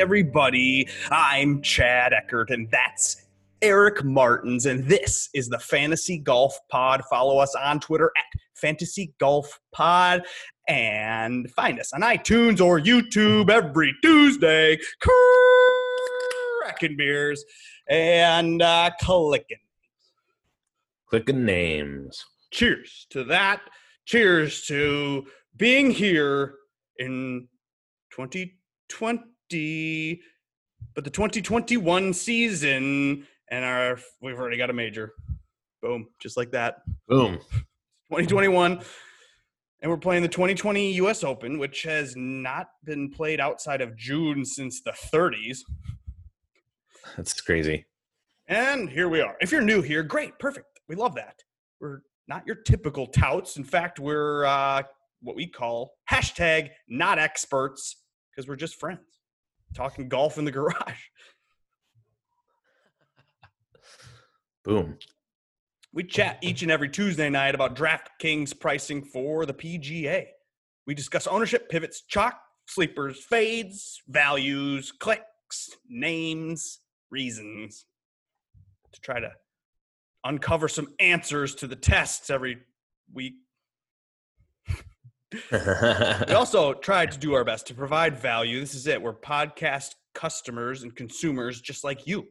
everybody. I'm Chad Eckert, and that's Eric Martins, and this is the Fantasy Golf Pod. Follow us on Twitter at Fantasy Golf Pod and find us on iTunes or YouTube every Tuesday. Cracking beers and uh, clicking. Clicking names. Cheers to that. Cheers to being here in 2020, but the 2021 season, and our we've already got a major. Boom, just like that. Boom. 2021. And we're playing the 2020 US Open, which has not been played outside of June since the 30s. That's crazy. And here we are. If you're new here, great, perfect. We love that. We're not your typical touts. In fact, we're uh, what we call hashtag not experts because we're just friends talking golf in the garage. Boom. We chat each and every Tuesday night about DraftKings pricing for the PGA. We discuss ownership, pivots, chalk, sleepers, fades, values, clicks, names, reasons to try to uncover some answers to the tests every week. We also tried to do our best to provide value. This is it. We're podcast customers and consumers just like you.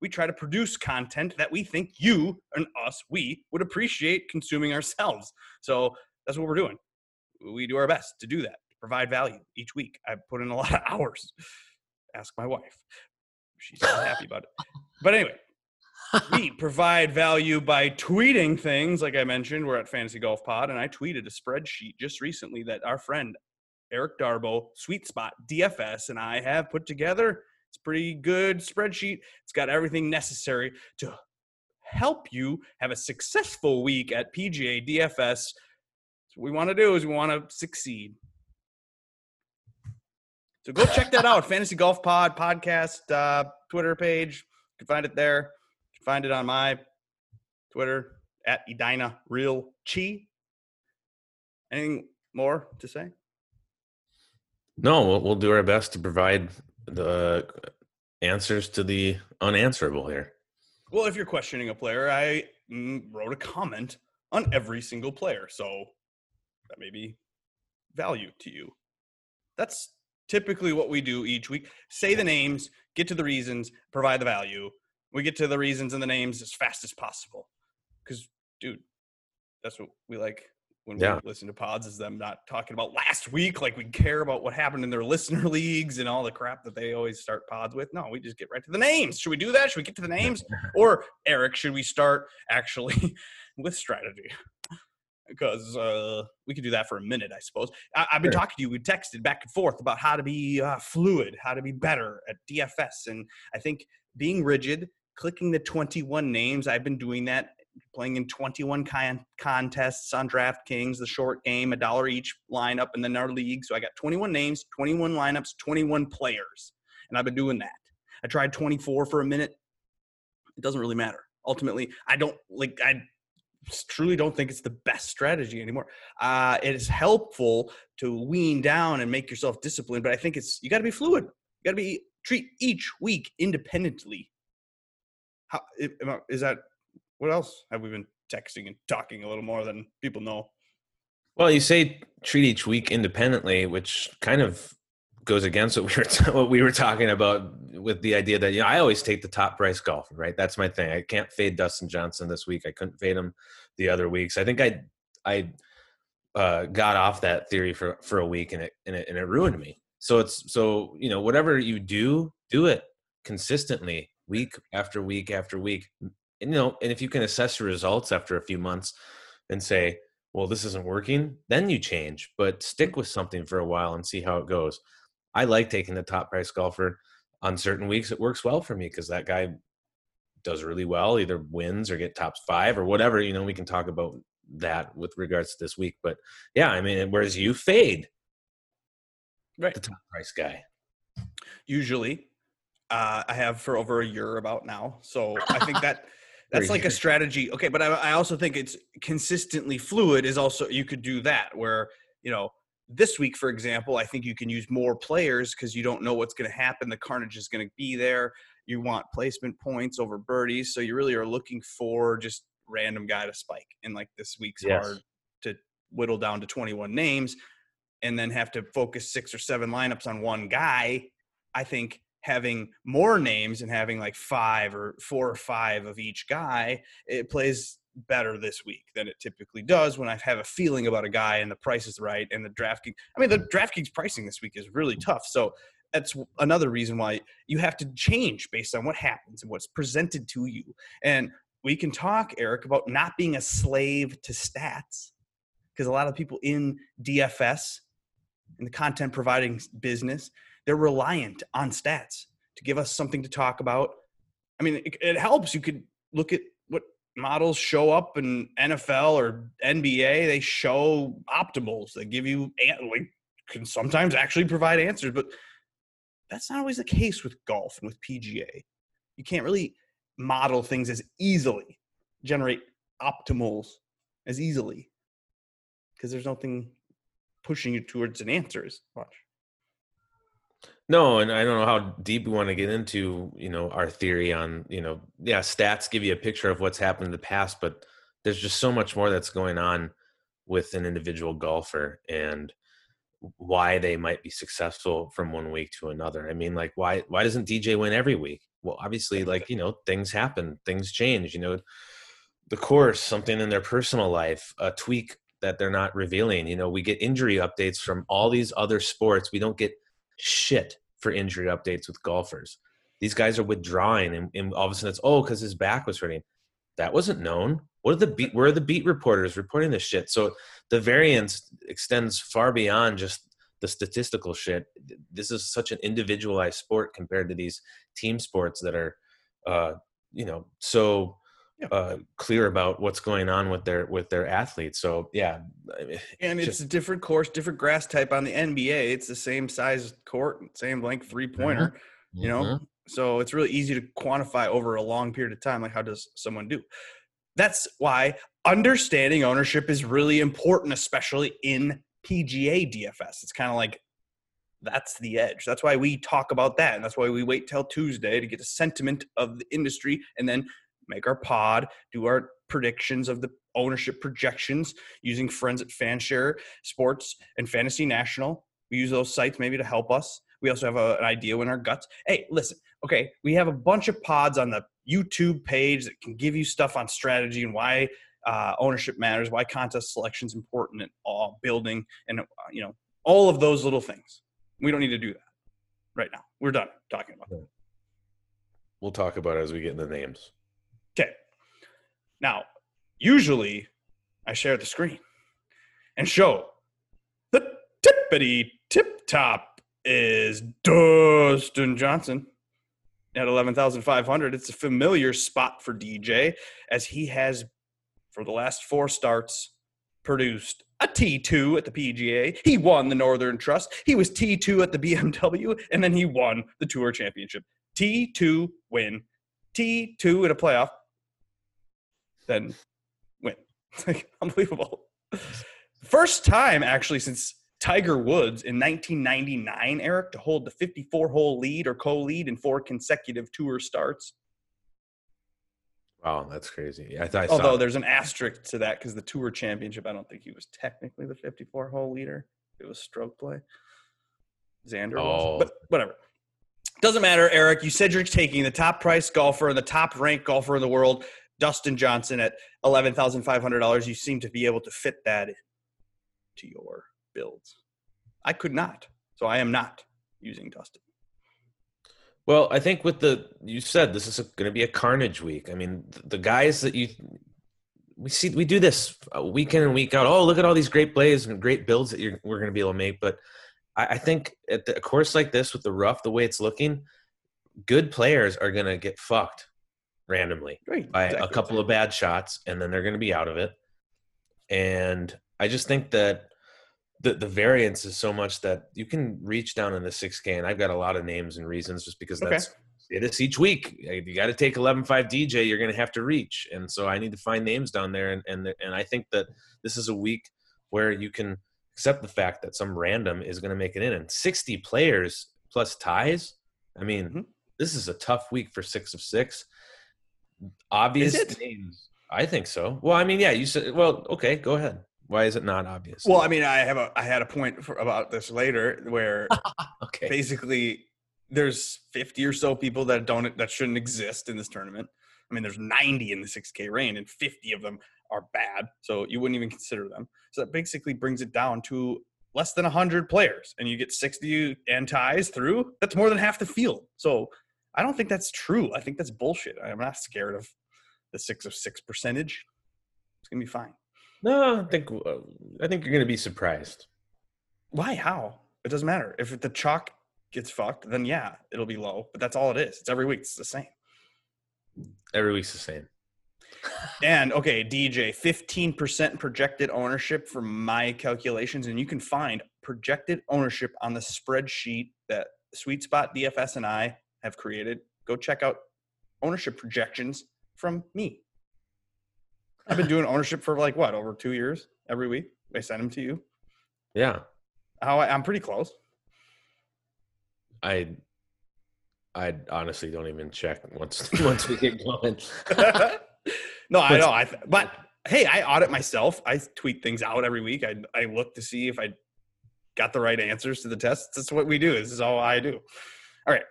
We try to produce content that we think you and us, we would appreciate consuming ourselves. So that's what we're doing. We do our best to do that, to provide value each week. I put in a lot of hours. Ask my wife. She's not happy about it. But anyway, we provide value by tweeting things. Like I mentioned, we're at Fantasy Golf Pod, and I tweeted a spreadsheet just recently that our friend Eric Darbo, Sweet Spot DFS, and I have put together. It's a pretty good spreadsheet. It's got everything necessary to help you have a successful week at PGA DFS. what we want to do is we want to succeed. So go check that out. Fantasy Golf Pod podcast uh, Twitter page. You can find it there. Find it on my Twitter at Edina Real Chi. Anything more to say? No, we'll, we'll do our best to provide the answers to the unanswerable here. Well, if you're questioning a player, I mm, wrote a comment on every single player, so that may be value to you. That's typically what we do each week. Say the names, get to the reasons, provide the value. We get to the reasons and the names as fast as possible. Because, dude, that's what we like when Yeah. we listen to pods is them not talking about last week like we care about what happened in their listener leagues and all the crap that they always start pods with. No, we just get right to the names. Should we do that? Should we get to the names? or Eric, should we start actually with strategy? Because uh, we could do that for a minute, I suppose. I- I've been Sure. talking to you. We texted back and forth about how to be uh, fluid, how to be better at DFS, and I think being rigid, clicking the 21 names. I've been doing that, playing in 21 con- contests on DraftKings, the short game, a dollar each lineup, and then our league. So I got 21 names, 21 lineups, 21 players, and I've been doing that. I tried 24 for a minute. It doesn't really matter. Ultimately, I don't like. I truly don't think it's the best strategy anymore. Uh, it is helpful to wean down and make yourself disciplined, but I think it's you got to be fluid. You got to be treat each week independently. Is that? What else have we been texting and talking a little more than people know? Well, you say treat each week independently, which kind of goes against what we were what we were talking about with the idea that you know I always take the top price golfer, right? That's my thing. I can't fade Dustin Johnson this week. I couldn't fade him the other weeks. I think I I uh, got off that theory for for a week and it and it and it ruined me. So it's so you know whatever you do, do it consistently, week after week after week. And, you know, and if you can assess your results after a few months and say, well, this isn't working, then you change. But stick with something for a while and see how it goes. I like taking the top price golfer on certain weeks. It works well for me because that guy does really well, either wins or get top five or whatever. You know, we can talk about that with regards to this week. But yeah, I mean, whereas you fade Right. the top price guy. Usually, uh, I have for over a year about now. So I think that that's like a strategy. Okay, but I, I also think it's consistently fluid. Is also you could do that where you know this week, for example, I think you can use more players because you don't know what's going to happen. The carnage is going to be there. You want placement points over birdies, so you really are looking for just random guy to spike. And like this week's Yes. hard to whittle down to 21 names, and then have to focus six or seven lineups on one guy. I think having more names and having like five or four or five of each guy, it plays better this week than it typically does when I have a feeling about a guy and the price is right and the DraftKings. I mean, the DraftKings pricing this week is really tough. So that's another reason why you have to change based on what happens and what's presented to you. And we can talk, Eric, about not being a slave to stats because a lot of people in DFS in the content providing business they're reliant on stats to give us something to talk about. I mean, it, it helps. You could look at what models show up in NFL or NBA. They show optimals. They give you like can sometimes actually provide answers, but that's not always the case with golf and with PGA. You can't really model things as easily, generate optimals as easily because there's nothing pushing you towards an answer as much. No, and I don't know how deep we want to get into, you know, our theory on, you know, yeah, stats give you a picture of what's happened in the past, but there's just so much more that's going on with an individual golfer and why they might be successful from one week to another. I mean, like why why doesn't DJ win every week? Well, obviously, like, you know, things happen, things change, you know, the course, something in their personal life, a tweak that they're not revealing. You know, we get injury updates from all these other sports. We don't get shit for injury updates with golfers. These guys are withdrawing, and, and all of a sudden it's oh, because his back was hurting. That wasn't known. What are the beat? Where are the beat reporters reporting this shit? So the variance extends far beyond just the statistical shit. This is such an individualized sport compared to these team sports that are, uh, you know, so. Uh, clear about what's going on with their with their athletes. So yeah, And it's just- a different course, different grass type on the NBA. It's the same size court, same length three pointer, you know? Mhm. So it's really easy to quantify over a long period of time. Like, how does someone do? That's why understanding ownership is really important, especially in PGA DFS. It's kind of like that's the edge. That's why we talk about that. And that's why we wait till Tuesday to get a sentiment of the industry and then make our pod, do our predictions of the ownership projections using friends at Fanshare Sports and Fantasy National. We use those sites maybe to help us. We also have a, an idea in our guts. Hey, listen, okay, we have a bunch of pods on the YouTube page that can give you stuff on strategy and why uh, ownership matters, why contest selection is important, and all building, and uh, you know all of those little things. We don't need to do that right now. We're done talking about that. We'll talk about it as we get into the names. Okay. Now, usually I share the screen and show the tippity tip top is Dustin Johnson at 11,500. It's a familiar spot for DJ as he has, for the last four starts, produced a T2 at the PGA. He won the Northern Trust. He was T2 at the BMW, and then he won the Tour Championship. T2 win, T2 in a playoff, then win. It's like unbelievable. First time actually since Tiger Woods in 1999, Eric, to hold the 54 hole lead or co lead in four consecutive tour starts. Wow, that's crazy. I thought I Although there's an asterisk to that because the tour championship, I don't think he was technically the 54 hole leader. It was stroke play. Xander Oh. was. But whatever. Doesn't matter, Eric. You said you're taking the top price golfer and the top ranked golfer in the world, Dustin Johnson, at $11,500. You seem to be able to fit that to your builds. I could not. So I am not using Dustin. Well, I think with the you said this is going to be a carnage week. I mean, th- the guys that you we see we do this uh, week in and week out. Oh, look at all these great plays and great builds that you're, we're going to be able to make. But I, I think at the, a course like this with the rough, the way it's looking, good players are going to get fucked randomly Great. by Exactly. a couple of bad shots, and then they're going to be out of it. And I just think that the the variance is so much that you can reach down in the six K, and I've got a lot of names and reasons just because Okay. that's it is each week. You got to take 11.5 DJ. You're going to have to reach, and so I need to find names down there, and and and I think that this is a week where you can accept the fact that some random is going to make it in. And 60 players plus ties. I mean, Mhm. this is a tough week for six of six. Obvious names. I think so. Well, I mean, yeah, you said, well, okay, go ahead. Why is it not obvious? Well, I mean, I have a I had a point for, about this later where okay. basically there's 50 or so people that don't that shouldn't exist in this tournament. I mean, there's 90 in the 6K range, and 50 of them are bad, so you wouldn't even consider them. So that basically brings it down to less than 100 players, and you get 60 and ties through. That's more than half the field. So I don't think that's true. I think that's bullshit. I'm not scared of the six of six percentage. It's gonna be fine. No, I think uh, I think you're going to be surprised. Why? How? It doesn't matter. If the chalk gets fucked, then yeah, it'll be low. But that's all it is. It's every week. It's the same. Every week's the same. And okay, DJ, 15% projected ownership for my calculations. And you can find projected ownership on the spreadsheet that Sweet Spot DFS and I have created. Go check out ownership projections from me. I've been doing ownership for like what, over two years every week? I send them to you. Yeah, How I, I'm pretty close. I I honestly don't even check once once we get going. no, I know. I but hey, I audit myself. I tweet things out every week. I I look to see if I got the right answers to the tests. That's what we do. This is all I do. All right.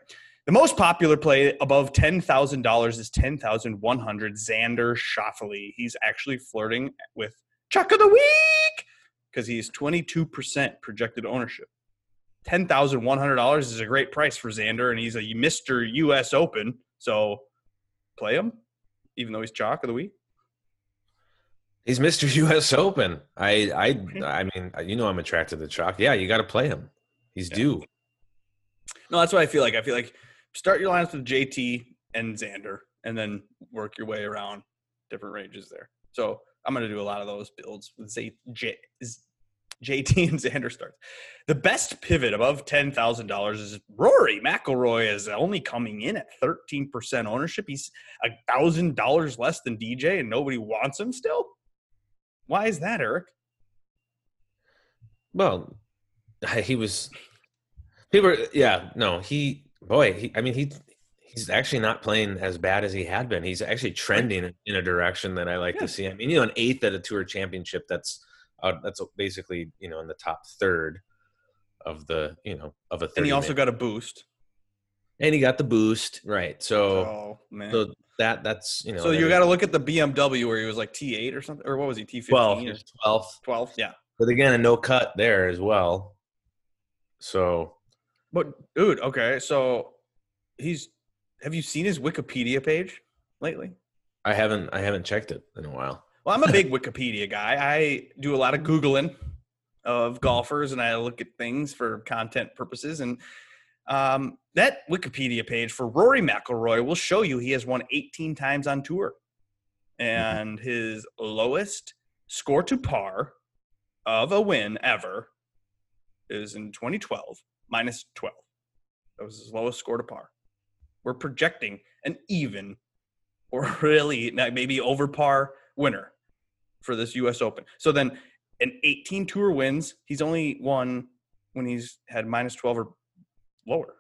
The most popular play above ten thousand dollars is ten thousand one hundred. Xander Schauffele. He's actually flirting with Chalk of the Week because he's twenty two percent projected ownership. Ten thousand one hundred dollars is a great price for Xander, and he's a Mister U.S. Open. So play him, even though he's chalk of the week. He's Mr. U.S. Open. I I mm-hmm. I mean, you know, I'm attracted to chalk. Yeah, you got to play him. He's Yeah. due. No, that's what I feel like. I feel like start your lineups with JT and Xander, and then work your way around different ranges there. So I'm going to do a lot of those builds with Z, J, Z- JT and Xander starts. The best pivot above ten thousand dollars is Rory McIlroy is only coming in at thirteen percent ownership. He's a thousand dollars less than DJ, and nobody wants him still. Why is that, Eric? Well, he was. People, yeah, no, he, boy, he. I mean, he, he's actually not playing as bad as he had been. He's actually trending in a direction that I like Yeah. to see. I mean, you know, an eighth at a tour championship. That's, uh, that's basically you know in the top third of the you know of a. 30 And he also got a boost. and he got the boost right. So, Oh so that that's you know. So you got to look at the BMW where he was like T8 or something, or what was he T15 twelve, or twelve. 12? Yeah. But again, a no cut there as well. So But dude, okay, so he's. Have you seen his Wikipedia page lately? I haven't I haven't checked it in a while. Well, I'm a big Wikipedia guy. I do a lot of googling of golfers, and I look at things for content purposes. And um, that Wikipedia page for Rory McIlroy will show you he has won 18 times on tour, and his lowest score to par of a win ever is in 2012 minus 12. That was his lowest score to par. We're projecting an even or really maybe over par winner for this US Open. So then an 18 tour wins, he's only won when he's had minus 12 or lower.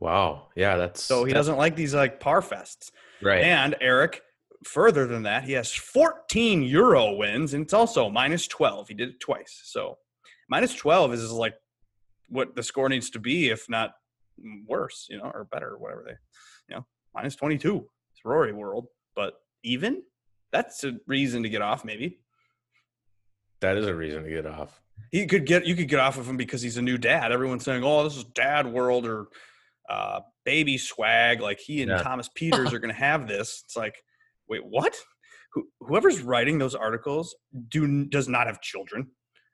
Wow. Yeah, that's So he that's doesn't like these like par fests. right. And Eric, further than that, he has 14 Euro wins and it's also minus 12. He did it twice. So minus 12 is like what the score needs to be, if not worse, you know, or better, or whatever they, you know, minus 22. It's Rory world, but even that's a reason to get off, maybe. that is a reason to get off. He could get you could get off of him because he's a new dad. Everyone's saying, "Oh, this is dad world or uh, baby swag." Like he and Yeah. Thomas Pieters are going to have this. It's like, wait, what? Who, whoever's writing those articles do does not have children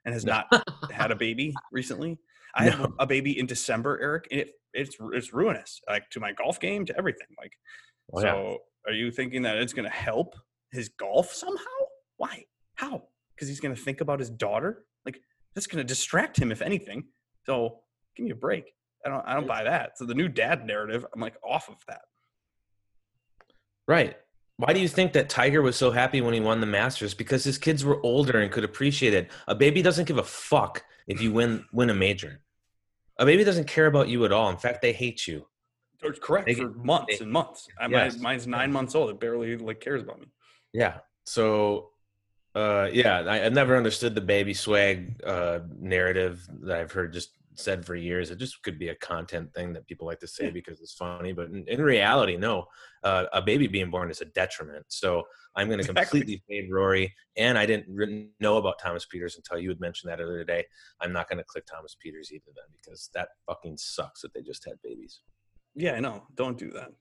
and has No. not had a baby recently. I had No. a baby in December, Eric, and it, it's it's ruinous, like to my golf game, to everything. Like, Oh, yeah. so are you thinking that it's going to help his golf somehow? Why? How? Because he's going to think about his daughter. Like that's going to distract him, if anything. So give me a break. I don't. I don't buy that. So the new dad narrative, I'm like off of that. Right. Why do you think that Tiger was so happy when he won the Masters? Because his kids were older and could appreciate it. A baby doesn't give a fuck if you win win a major. A baby doesn't care about you at all. In fact, they hate you. It's correct They for months they- and months. I- Yes. mine- mine's nine months old. It barely like cares about me. Yeah. So, uh, yeah, I, I've never understood the baby swag uh, narrative that I've heard just said for years. It just could be a content thing that people like to say because it's funny, but in, in reality, no. Uh, a baby being born is a detriment. So I'm going to Exactly. completely fade Rory. And I didn't re- know about Thomas Pieters until you had mentioned that earlier today. I'm not going to click Thomas Pieters either then because that fucking sucks that they just had babies. Yeah, I know. Don't do that.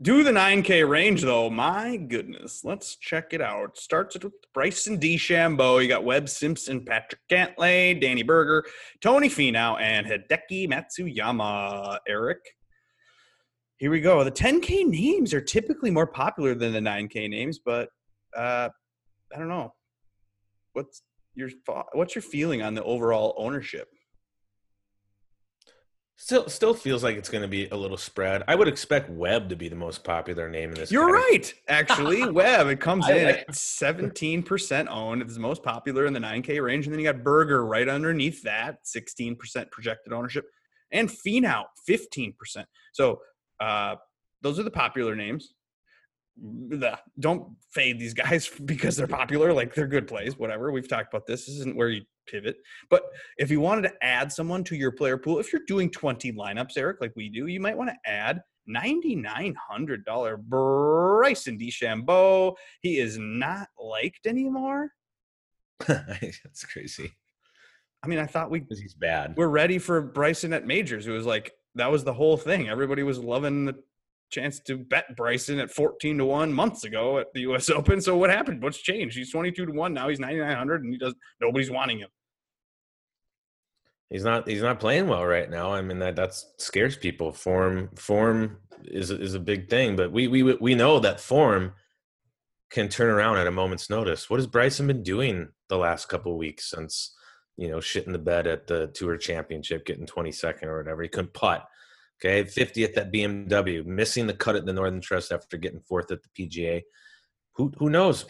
Do the 9K range though. My goodness. Let's check it out. Starts with Bryson DeChambeau. You got Webb Simpson, Patrick Cantlay, Danny Berger, Tony Finau, and Hideki Matsuyama. Eric. Here we go. The 10K names are typically more popular than the 9K names, but uh, I don't know. What's your? What's your feeling on the overall ownership? Still, still feels like it's going to be a little spread. I would expect Webb to be the most popular name in this. You're category. right. Actually, Webb it comes in like at 17% owned. It's the most popular in the 9K range, and then you got Berger right underneath that, 16% projected ownership, and Finau 15%. So uh, those are the popular names. Don't fade these guys because they're popular. Like they're good plays, whatever. We've talked about this. This isn't where you pivot. But if you wanted to add someone to your player pool, if you're doing 20 lineups, Eric, like we do, you might want to add $9,900 Bryson DeChambeau. He is not liked anymore. That's crazy I mean, I thought we he's bad. we're ready for Bryson at majors. It was like that was the whole thing. Everybody was loving the chance to bet Bryson at 14 to 1 months ago at the US Open. So what happened? What's changed? He's 22 to 1 now. He's 9900 and he does nobody's wanting him. He's not. He's not playing well right now. I mean that that scares people. Form form is is a big thing, but we we we know that form can turn around at a moment's notice. What has Bryson been doing the last couple weeks since you know shit in the bed at the Tour Championship, getting twenty second or whatever? He couldn't putt. Okay, fiftieth at BMW, missing the cut at the Northern Trust after getting fourth at the PGA. Who who knows?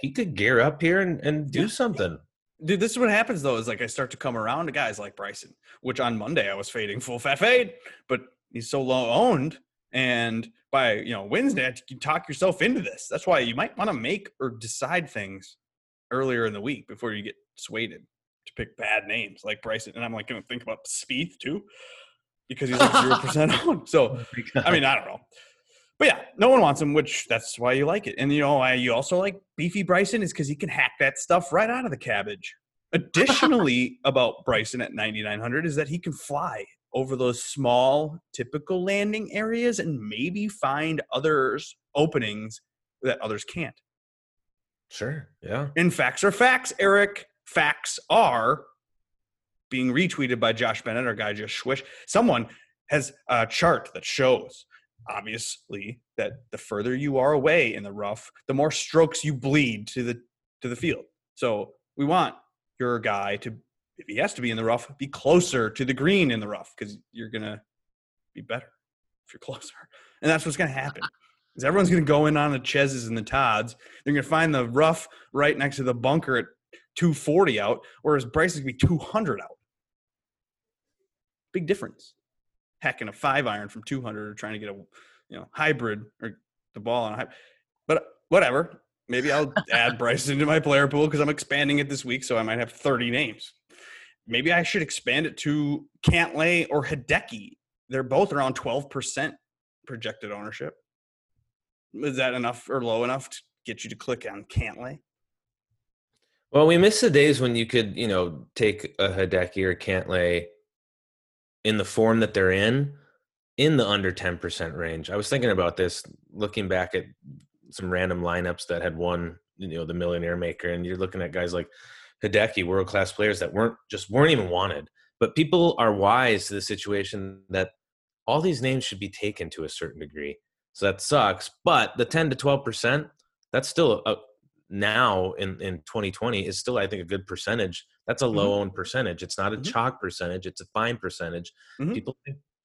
He could gear up here and, and do Yeah. something. Dude, this is what happens though, is like I start to come around to guys like Bryson, which on Monday I was fading full fat fade, but he's so low owned. And by you know Wednesday, you talk yourself into this. That's why you might want to make or decide things earlier in the week before you get swayed to pick bad names like Bryson. And I'm like gonna think about Spieth too, because he's like zero percent owned. So I mean, I don't know. But yeah, no one wants him, which that's why you like it. And you know why you also like Beefy Bryson is because he can hack that stuff right out of the cabbage. Additionally, about Bryson at 9,900 is that he can fly over those small, typical landing areas and maybe find others openings that others can't. sure, yeah. And facts are facts, Eric. Facts are being retweeted by Josh Bennett, our guy just Swish. Someone has a chart that shows obviously that the further you are away in the rough, the more strokes you bleed to the to the field. So we want your guy to, if he has to be in the rough, be closer to the green in the rough because you're gonna be better if you're closer. And that's what's gonna happen. Is everyone's gonna go in on the Cheses and the Todds. They're gonna find the rough right next to the bunker at 240 out, whereas Bryce is gonna be 200 out. Big difference. Hacking a five iron from 200 or trying to get a you know hybrid or the ball on a hybrid. But whatever. Maybe I'll add Bryce into my player pool because I'm expanding it this week, so I might have 30 names. Maybe I should expand it to Cantlay or Hideki. They're both around 12% projected ownership. Is that enough or low enough to get you to click on Cantlay? Well, we miss the days when you could, you know, take a Hideki or Cantlay in the form that they're in, in the under 10% range. I was thinking about this, looking back at some random lineups that had won, you know, the Millionaire Maker, and you're looking at guys like Hideki, world class players that weren't just weren't even wanted. But people are wise to the situation that all these names should be taken to a certain degree. So that sucks. But the 10 to 12%, that's still a, now in, in 2020 is still, I think, a good percentage. That's a low owned percentage. It's not a Mhm. chalk percentage. It's a fine percentage. Mhm. People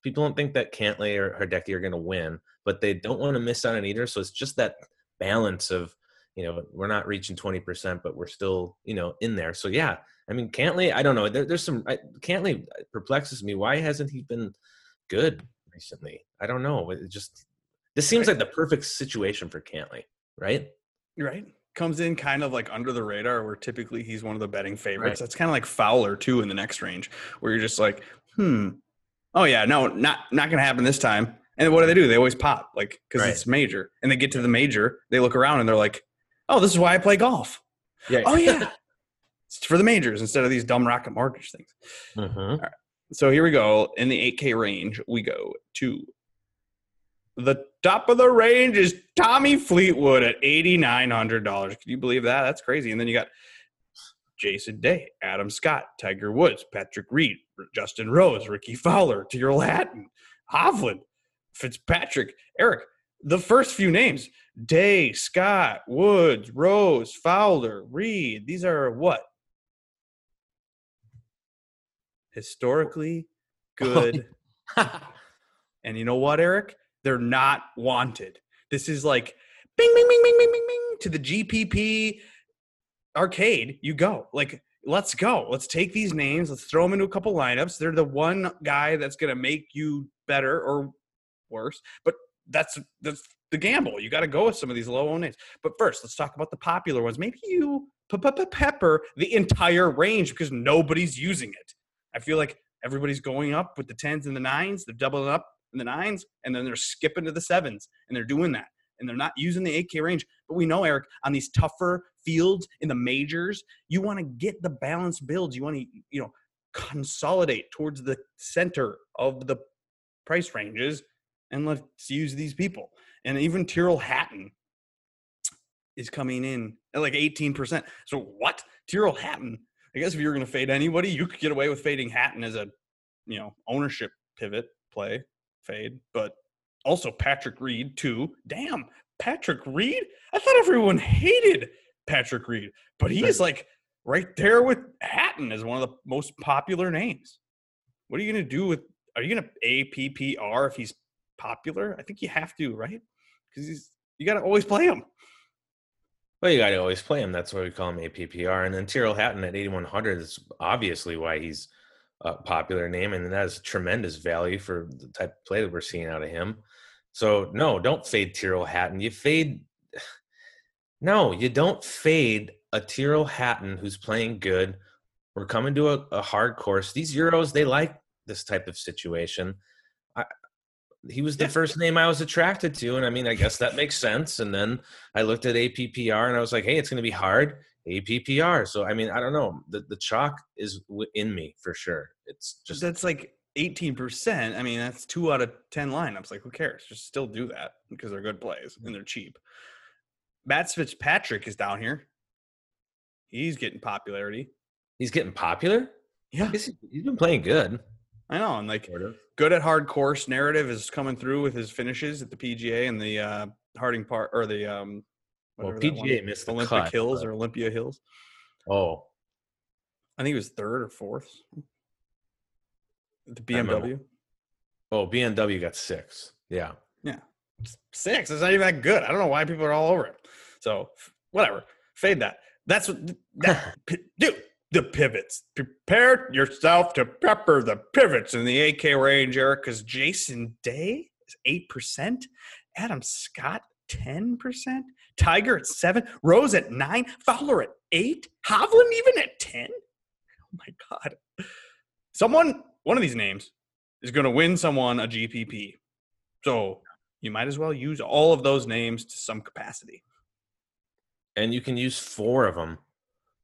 people don't think that Cantlay or Hideki are going to win, but they don't want to miss out on either. So it's just that balance of you know we're not reaching 20% but we're still you know in there so yeah i mean cantlay i don't know there, there's some I, cantlay perplexes me why hasn't he been good recently i don't know it just this seems Right. like the perfect situation for cantlay right Right. Comes in kind of like under the radar, where typically he's one of the betting favorites. Right. That's kind of like Fowler too in the next range, where you're just like, hmm, oh yeah, no, not not gonna happen this time. And what do they do? They always pop, like because Right. it's major, and they get to the major, they look around and they're like, oh, this is why I play golf. yeah Oh yeah, it's for the majors instead of these dumb rocket mortgage things. Mhm. So here we go. In the 8K range, we go to the top of the range is Tommy Fleetwood at $8,900. Can you believe that? That's crazy. And then you got Jason Day, Adam Scott, Tiger Woods, Patrick Reed, Justin Rose, Rickie Fowler, Tyrrell Hatton, Hovland, Fitzpatrick, Eric. The first few names Day, Scott, Woods, Rose, Fowler, Reed. These are what? Historically oh, good And you know what, Eric? They're not wanted. This is like bing, bing, bing, bing, bing, bing, bing to the GPP arcade. You go. Like, let's go. Let's take these names. Let's throw them into a couple lineups. They're the one guy that's going to make you better or worse. But that's that's the gamble. You got to go with some of these low owned names. But first, let's talk about the popular ones. Maybe you pe- pe- pe- pepper the entire range because nobody's using it. I feel like everybody's going up with the tens and the nines. They're doubling up in the nines, and then they're skipping to the sevens, and they're doing that. And they're not using the 8K range. But we know, Eric, on these tougher fields in the majors, you want to get the balanced builds. You want to, you know, consolidate towards the center of the price ranges, and let's use these people. And even Tyrrell Hatton is coming in at like 18%. So what? Tyrrell Hatton. I guess if you were going to fade anybody, you could get away with fading Hatton as a, you know, ownership pivot play fade, but also Patrick Reed too. Damn, Patrick Reed. I thought everyone hated Patrick Reed, but he is like right there with Hatton as one of the most popular names. What are you going to do with? Are you going to APPR if he's popular? I think you have to, right? Because he's you got to always play him. Well, you got to always play him. That's why we call him APPR. And then Tyrrell Hatton at 8,100 is obviously why he's a popular name, and that is tremendous value for the type of play that we're seeing out of him. So no, don't fade Tyrrell Hatton. You fade. No, you don't fade a Tyrrell Hatton who's playing good. We're coming to a, a hard course. These Euros, they like this type of situation. I, he was the first name I was attracted to, and I mean, I guess that makes sense. And then I looked at APPR and I was like, hey, it's going to be hard. APPR. So I mean, I don't know. The the chalk is in me for sure. It's just that's like 18%. I mean, that's two out of 10 lineups. Like, who cares? Just still do that because they're good plays and they're cheap. Matt Fitzpatrick is down here. He's getting popularity. he's getting popular. Yeah, I guess he- he's been playing good. I know. And like, good at hard course narrative is coming through with his finishes at the PGA and the uh, Harding Park or the um, Well, whatever that one PGA missed the Olympic cut, Hills but- or Olympia Hills. Oh, I think it was third or fourth. The BMW. oh, BMW got six. Yeah. Yeah. six. It's not even that good. I don't know why people are all over it. So whatever, fade that. That's what that dude. The pivots. Prepare yourself to pepper the pivots in the 8K range, Eric. Because Jason Day is eight percent, Adam Scott ten percent, Tiger at seven, Rose at nine, Fowler at eight, Hovland even at ten. Oh my god! Someone, one of these names, is going to win someone a GPP. So you might as well use all of those names to some capacity. and you can use four of them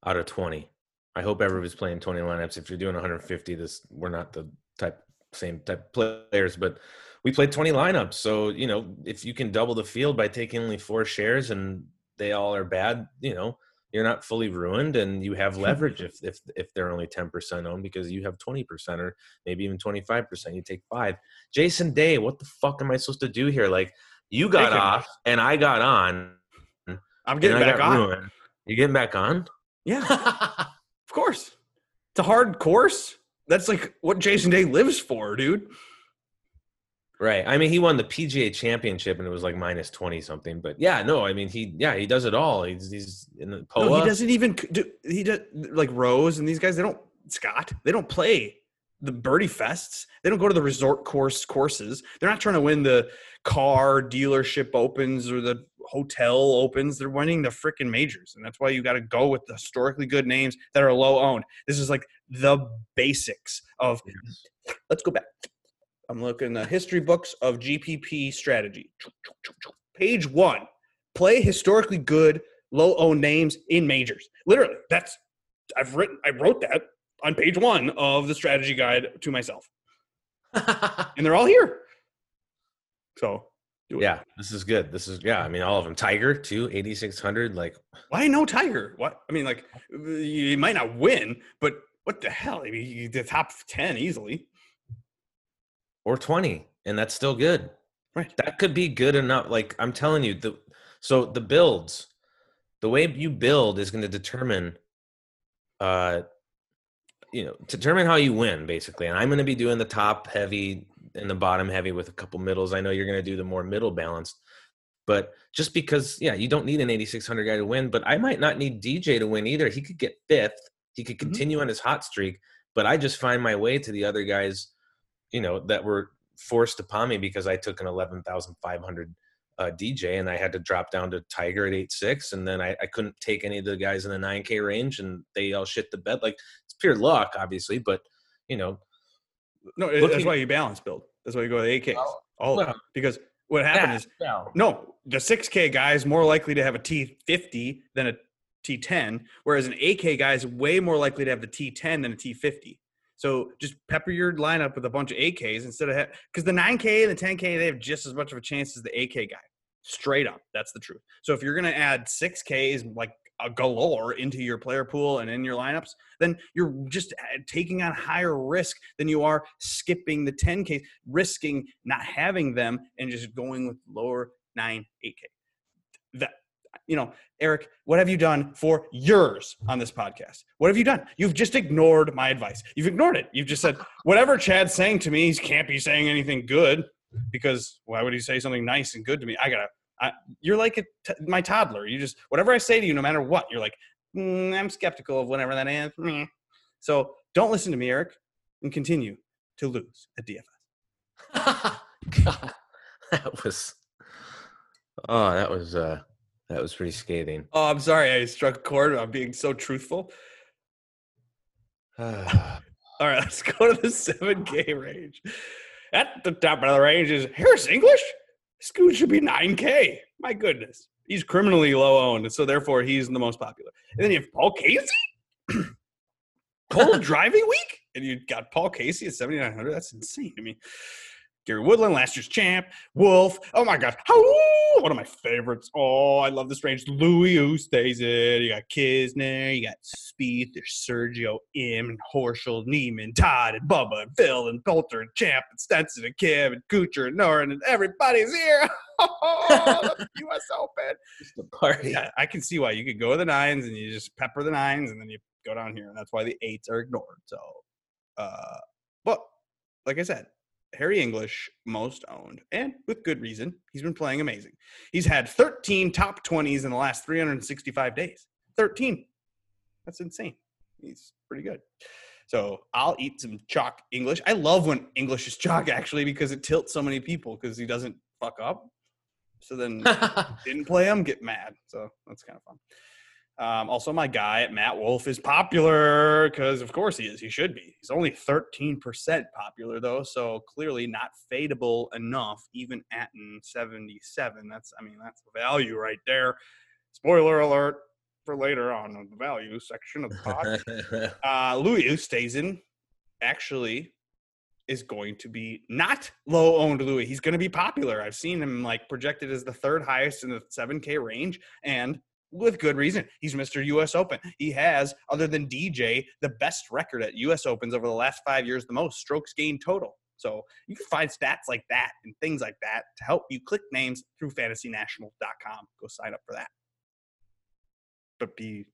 out of 20 i hope everybody's playing 20 lineups if you're doing 150 this we're not the type same type players but we played 20 lineups so you know if you can double the field by taking only four shares and they all are bad you know you're not fully ruined and you have leverage if if if they're only 10% owned because you have 20% or maybe even 25% you take five jason day what the fuck am i supposed to do here like you got off and i got on I'm getting back on. ruined. You getting back on? Yeah, of course. It's a hard course. That's like what Jason Day lives for, dude. Right. I mean, he won the PGA Championship and it was like minus twenty something. But yeah, no, I mean, he yeah he does it all. He's he's in the POA. No, he doesn't even do. He does like Rose and these guys. They don't Scott. They don't play the birdie fests. They don't go to the resort course courses. They're not trying to win the car dealership opens or the hotel opens. They're winning the freaking majors, and that's why you got to go with the historically good names that are low owned. This is like the basics of. Let's go back. I'm looking the history books of GPP strategy. Page one: play historically good low owned names in majors. Literally, that's I've written. I wrote that on page one of the strategy guide to myself, and they're all here. So yeah, this is good. This is yeah. I mean, all of them. Tiger too, eighty six hundred. Like, why no Tiger? What I mean, like, you might not win, but what the hell? I mean, the top ten easily, or twenty, and that's still good. Right. That could be good enough. Like I'm telling you, the so the builds, the way you build is going to determine, uh, you know, determine how you win basically. And I'm going to be doing the top heavy and the bottom heavy with a couple middles. I know you're going to do the more middle balanced, but just because, yeah, you don't need an 8600 guy to win, but I might not need DJ to win either. He could get fifth. He could mm-hmm. continue mm-hmm. on his hot streak, but I just find my way to the other guys, you know, that were forced upon me because I took an 11,500 uh, DJ and I had to drop down to Tiger at eight six, and then I, I couldn't take any of the guys in the 9K range, and they all shit the bed. Like it's pure luck, obviously, but you know, no, looking, that's why you balance build. That's why you go with 8Ks. Well, all well, because what happened is no, the 6K guy is more likely to have a T50 than a T10, whereas an 8K guy is way more likely to have the T10 than a T50. So just pepper your lineup with a bunch of 8Ks instead of because the 9K and the 10K they have just as much of a chance as the 8K guy. Straight up, that's the truth. So if you're gonna add 6Ks like a galore into your player pool and in your lineups, then you're just uh, taking on higher risk than you are skipping the 10K, risking not having them and just going with lower 9, 8K. That you know, Eric, what have you done for yours on this podcast? What have you done? You've just ignored my advice. You've ignored it. You've just said, whatever Chad's saying to me, he can't be saying anything good because why would he say something nice and good to me? I gotta, I, you're like a t- my toddler. You just, whatever I say to you, no matter what, you're like, mm, I'm skeptical of whatever that is. Mm. So don't listen to me, Eric, and continue to lose at DFS. God, that was, oh, that was, uh, that was pretty scathing. Oh, I'm sorry. I struck a chord. I'm being so truthful. All right, let's go to the 7K range. At the top of the range is Harris English. Scoot should be 9K. My goodness. He's criminally low owned, so therefore he's the most popular. And then you have Paul Casey. Cold driving week? And you got Paul Casey at 7,900. That's insane to me. Gary Woodland, last year's champ, Wolff. Oh my God. Oh, one of my favorites. Oh, I love this range. Louis Oosthuizen. You got Kisner. You got Spieth. There's Sergio M and Horschel, Niemann, Todd, and Bubba, and Phil, and Poulter, and Champ, and Stenson, and Kim, and Kuchar, and Noren, and everybody's here. Oh, U.S. Open. Just a party. Yeah, I can see why. You could go to the nines and you just pepper the nines and then you go down here. And that's why the eights are ignored. So, uh, but like I said, Harris English most owned, and with good reason. He's been playing amazing. He's had 13 top 20s in the last 365 days. 13. That's insane. He's pretty good. So I'll eat some chalk English. I love when English is chalk actually because it tilts so many people because he doesn't fuck up. So then didn't play him, get mad. So that's kind of fun. Um, also, my guy Matt Wolff is popular because, of course, he is. He should be. He's only 13% popular, though, so clearly not fadeable enough, even at 77. That's, I mean, that's value right there. Spoiler alert for later on in the value section of the pod. uh, Louis Oosthuizen actually is going to be not low owned Louis. He's going to be popular. I've seen him like projected as the third highest in the 7K range. And with good reason. He's Mr. US Open. He has, other than DJ, the best record at US Opens over the last five years, the most strokes gained total. So you can find stats like that and things like that to help you click names through fantasynational.com. Go sign up for that. But be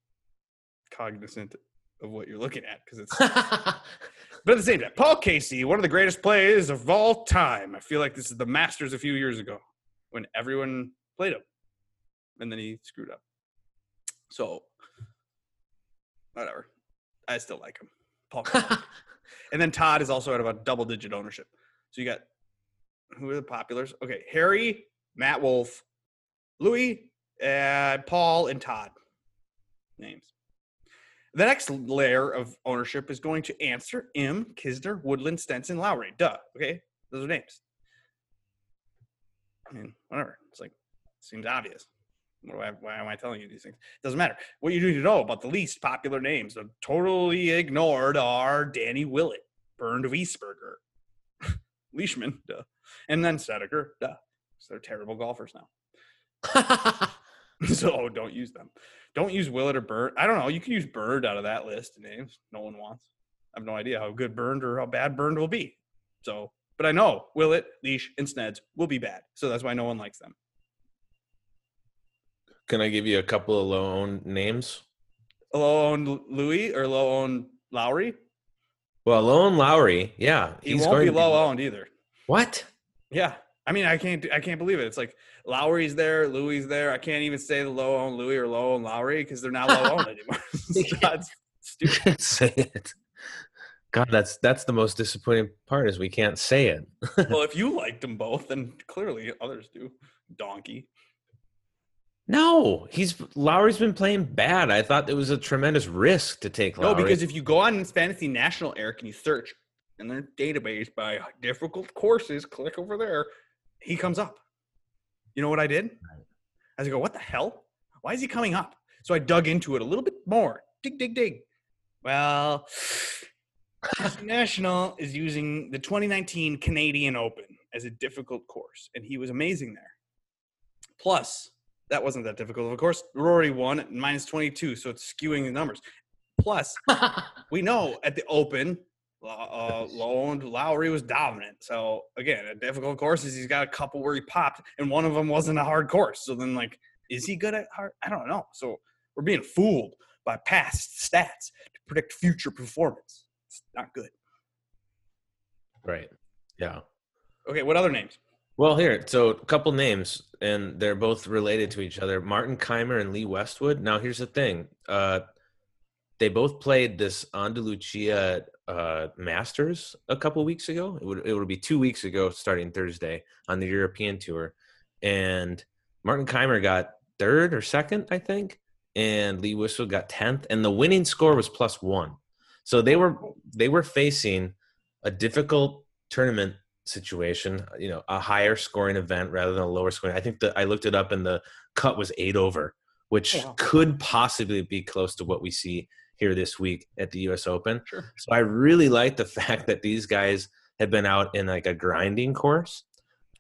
cognizant of what you're looking at because it's But at the same time, Paul Casey, one of the greatest players of all time. I feel like this is the Masters a few years ago when everyone played him, and then he screwed up. So, whatever. I still like him. Paul. And then Todd is also at about double digit ownership. So you got who are the populars? Okay, Harry, Matt Wolff, Louis, uh, Paul, and Todd. Names. The next layer of ownership is going to answer M, Kisner, Woodland, Stenson, Lowry. Duh. Okay, those are names. I mean, whatever. It's like seems obvious. Why, why am I telling you these things? It Doesn't matter. What you need to know about the least popular names, the totally ignored, are Danny Willett, Bernd Wiesberger, Leishman, duh, and then Snedeker, duh. So they're terrible golfers now. so don't use them. Don't use Willett or Bird. I don't know. You can use Bird out of that list of names. No one wants. I have no idea how good Burned or how bad Burned will be. So, but I know Willett, Leash, and Sneds will be bad. So that's why no one likes them. Can I give you a couple of low owned names? Low owned Louis or low owned Lowry? Well, low owned Lowry, yeah. He won't be low owned either. What? Yeah. I mean, I can't. I can't believe it. It's like Lowry's there, Louis there. I can't even say the low owned Louis or low owned Lowry because they're not low owned anymore. that's stupid. say it. God, that's that's the most disappointing part is we can't say it. well, if you liked them both, then clearly others do. Donkey. No, he's Lowry's been playing bad. I thought it was a tremendous risk to take. Lowry. No, because if you go on Fantasy National, Eric, and you search in their database by difficult courses, click over there, he comes up. You know what I did? I was go, what the hell? Why is he coming up? So I dug into it a little bit more. Dig, dig, dig. Well, National is using the 2019 Canadian Open as a difficult course, and he was amazing there. Plus, that wasn't that difficult. Of course, Rory won at minus 22, so it's skewing the numbers. Plus, we know at the Open, uh, Lone Lowry was dominant. So again, a difficult courses, he's got a couple where he popped, and one of them wasn't a hard course. So then, like, is he good at hard? I don't know. So we're being fooled by past stats to predict future performance. It's not good. Right. Yeah. Okay. What other names? Well, here, so a couple names, and they're both related to each other. Martin Kaymer and Lee Westwood. Now, here's the thing: uh, they both played this Andalucia uh, Masters a couple weeks ago. It would it would be two weeks ago, starting Thursday on the European tour, and Martin Kaymer got third or second, I think, and Lee Westwood got tenth, and the winning score was plus one. So they were they were facing a difficult tournament situation, you know, a higher scoring event rather than a lower scoring. I think that I looked it up and the cut was eight over, which yeah. could possibly be close to what we see here this week at the US Open. Sure. So I really like the fact that these guys have been out in like a grinding course.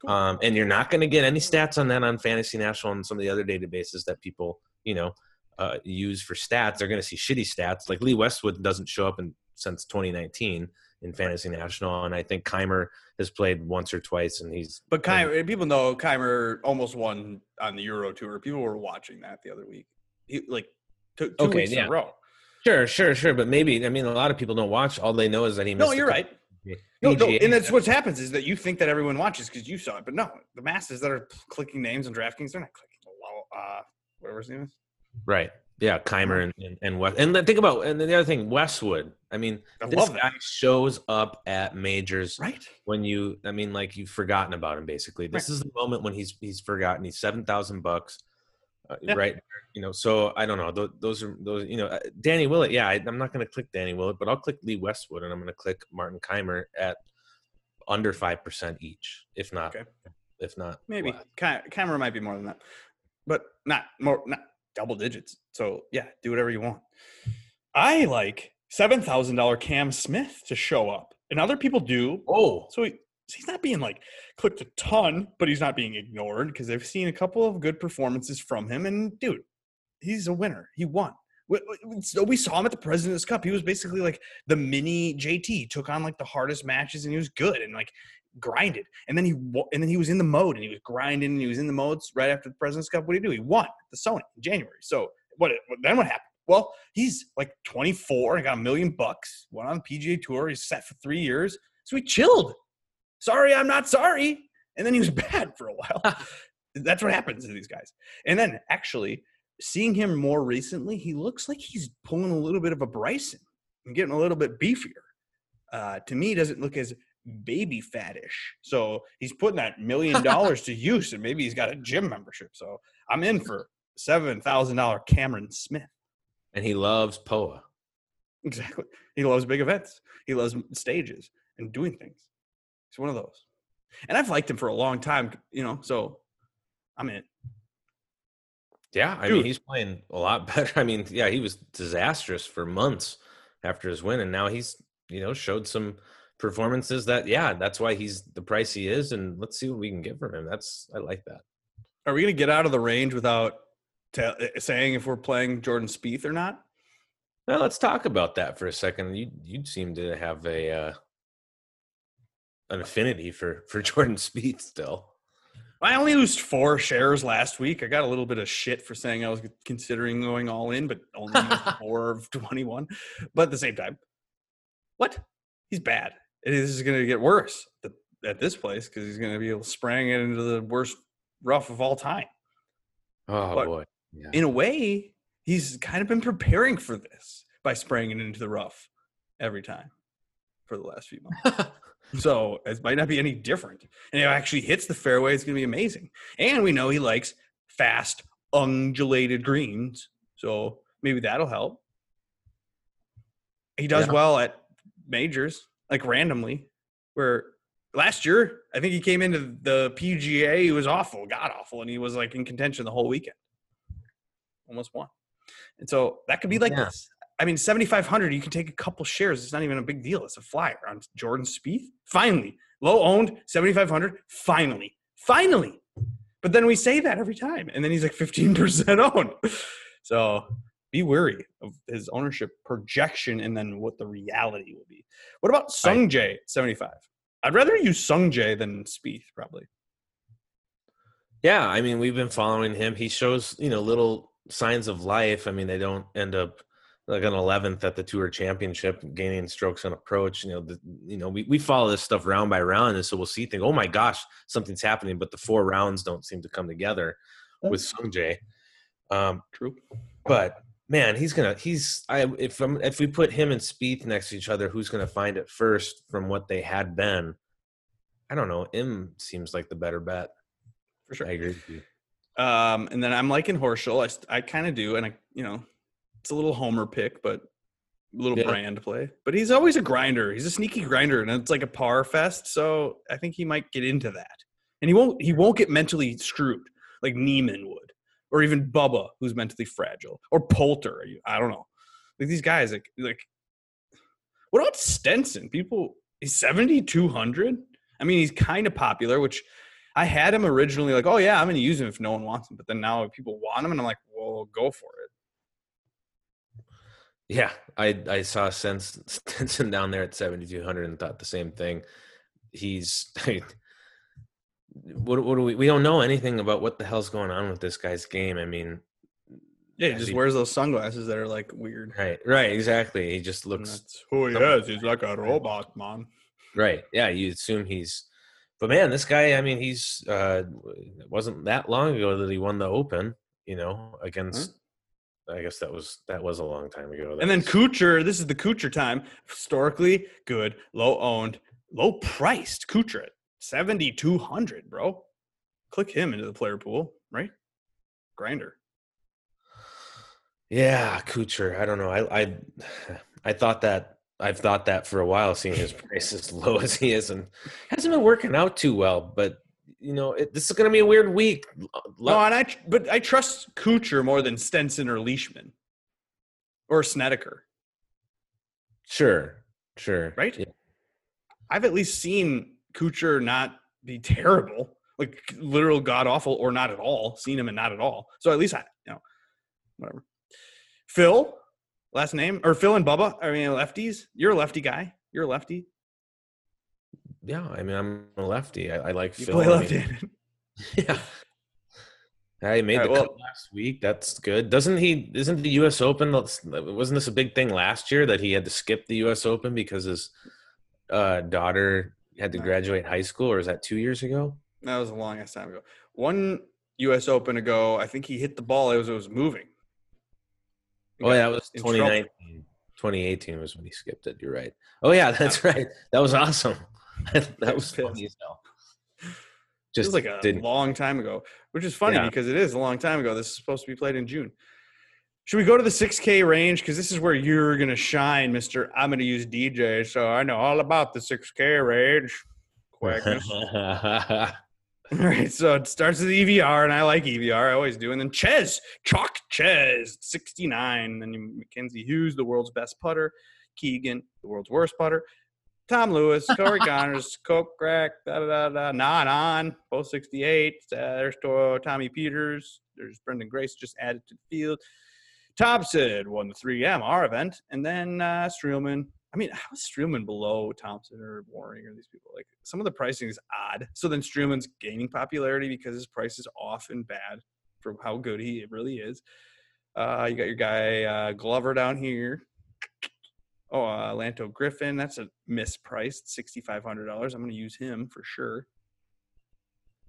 Cool. Um, and you're not going to get any stats on that on Fantasy National and some of the other databases that people, you know, uh, use for stats. They're going to see shitty stats. Like Lee Westwood doesn't show up in since 2019 in Fantasy National, and I think Kaymer has played once or twice, and he's. But Kaymer, people know Kaymer almost won on the Euro Tour. People were watching that the other week. He like two, two okay, weeks yeah. in a row. Sure, sure, sure. But maybe I mean a lot of people don't watch. All they know is that he. Missed. No, you're right. No, no, and that's what happens is that you think that everyone watches because you saw it, but no, the masses that are clicking names on DraftKings, they're not clicking. Uh, whatever his name is. Right. Yeah, Kaymer and, and, and West. And then think about and the other thing, Westwood. I mean, I this guy shows up at majors right when you. I mean, like you've forgotten about him. Basically, this right. is the moment when he's he's forgotten. He's seven thousand bucks, uh, yeah. right? You know, so I don't know. Those, those are those. You know, uh, Danny Willett. Yeah, I, am not going to click Danny Willett, but I'll click Lee Westwood, and I'm going to click Martin Kaymer at under five percent each, if not, okay. if not maybe. Kaymer might be more than that, but not more. Not double digits. So yeah, do whatever you want. I like seven thousand dollar Cam Smith to show up, and other people do. Oh, so he, he's not being like clicked a ton, but he's not being ignored because I've seen a couple of good performances from him. And dude, he's a winner. He won. So we saw him at the President's Cup. He was basically like the mini JT. Took on like the hardest matches, and he was good. And like grinded. And then he and then he was in the mode and he was grinding and he was in the modes right after the President's Cup. What did he do? He won the Sony in January. So what? Then what happened? Well, he's like 24 and got a million bucks. Went on the PGA Tour. He's set for three years. So he chilled. Sorry, I'm not sorry. And then he was bad for a while. That's what happens to these guys. And then actually, seeing him more recently, he looks like he's pulling a little bit of a Bryson and getting a little bit beefier. Uh, to me, doesn't look as baby fattish. So he's putting that million dollars to use, and maybe he's got a gym membership. So I'm in for seven thousand dollar Cameron Smith. And he loves POA. Exactly. He loves big events. He loves stages and doing things. He's one of those. And I've liked him for a long time, you know, so I'm in. Yeah, I Dude. mean he's playing a lot better. I mean, yeah, he was disastrous for months after his win, and now he's you know showed some performances that yeah, that's why he's the price he is, and let's see what we can get from him. That's I like that. Are we going to get out of the range without te- saying if we're playing Jordan Spieth or not? Now let's talk about that for a second. You you seem to have a uh, an affinity for for Jordan Spieth still. I only used four shares last week. I got a little bit of shit for saying I was considering going all in, but only four of 21. But at the same time, what? He's bad. It is going to get worse at at this place because he's going to be spraying it into the worst rough of all time. Oh But- boy, yeah. In a way, he's kind of been preparing for this by spraying it into the rough every time for the last few months. So it might not be any different. And if it actually hits the fairway, it's going to be amazing. And we know he likes fast, undulated greens. So maybe that'll help. He does Yeah. well at majors, like randomly, where last year, I think he came into the PGA, he was awful, god awful, and he was like in contention the whole weekend. Almost won. And so that could be like Yeah. this. I mean, 7,500, you can take a couple shares. It's not even a big deal. It's a flyer on Jordan Spieth. Finally, low owned, 7,500. Finally, finally. But then we say that every time. And then he's like 15% owned. So be wary of his ownership projection and then what the reality will be. What about Sung Jae 75? I'd rather use Sung Jae than Spieth, probably. Yeah, I mean, we've been following him. He shows, you know, little signs of life. I mean, they don't end up like an 11th at the Tour Championship, gaining strokes on approach. You know, the, you know, we, we follow this stuff round by round, and so we'll see things. Oh my gosh, something's happening, but the four rounds don't seem to come together with Sungjae. Um, True. but man, he's gonna he's I if I'm if we put him and Spieth next to each other, who's gonna find it first from what they had been? I don't know. M seems like the better bet. For sure. I agree with you. Um, and then I'm liking Horschel. I, I kind of do, and I, you know, it's a little homer pick, but a little Yeah. brand play. But he's always a grinder. He's a sneaky grinder, and it's like a par fest. So I think he might get into that, and he won't. He won't get mentally screwed like Niemann would, or even Bubba, who's mentally fragile, or Poulter. I don't know. Like these guys, like like. What about Stenson? People, he's seventy two hundred. I mean, he's kind of popular, which I had him originally like, oh yeah, I'm gonna use him if no one wants him. But then now people want him, and I'm like, well, go for it. Yeah, I I saw Stenson down there at 7200 and thought the same thing. He's what what do we we don't know anything about what the hell's going on with this guy's game. I mean, Yeah, he just he- wears those sunglasses that are like weird. right, right, exactly. He just looks who he is. He's like a robot, man. right. Yeah, you assume he's but man, this guy, I mean, he's uh it wasn't that long ago that he won the Open, you know, against I guess that was that was a long time ago. That And then was- Kuchar, this is the Kuchar time. Historically good, low owned, low priced Kuchar at 7,200, bro. Click him into the player pool, right? Grinder. Yeah, Kuchar. I don't know. I I I thought that I've thought that for a while, seeing his price as low as he is, and hasn't been working out too well. But you know, it, this is going to be a weird week. No, and I but I trust Kuchar more than Stenson or Leishman or Snedeker. Sure, sure. Right? Yeah. I've at least seen Kuchar not be terrible, like literal god awful, or not at all. Seen him and not at all. So at least I, you know, whatever. Phil, last name or Phil and Bubba. I mean, lefties. You're a lefty guy. You're a lefty. Yeah, I mean, I'm a lefty. I, I like You Phil. play I mean, yeah. I made All the right, cut last week. That's good. Doesn't he? Isn't the U.S. Open? Wasn't this a big thing last year that he had to skip the U.S. Open because his uh, daughter had to graduate high school, or is that two years ago? That was a long ass time ago. One U.S. Open ago, I think he hit the ball as it was moving. Oh, yeah, it was in trouble. 2019. 2018 was when he skipped it. You're right. Oh yeah, that's right. That was awesome. that was funny as hell. Just Just like a didn't. long time ago, which is funny Yeah. because it is a long time ago. This is supposed to be played in June. Should we go to the 6K range? Because this is where you're going to shine, Mister. I'm going to use DJ, so I know all about the 6K range. Quackness. all right, so it starts with EVR, and I like EVR. I always do. And then Chez, Chalk Chez, 69. Then you, Mackenzie Hughes, the world's best putter. Keegan, the world's worst putter. Tom Lewis, Corey Conners, Coke Crack, da da da da, non on, both 68. Uh, there's Tommy Pieters. There's Branden Grace just added to the field. Thompson won the 3M, our event. And then uh, Streelman. I mean, how is Streelman below Thompson or Waring or these people? Like some of the pricing is odd. So then Streelman's gaining popularity because his price is off and bad for how good he really is. Uh, you got your guy uh, Glover down here. Oh, uh, Lanto Griffin. That's a mispriced $6,500. I'm going to use him for sure.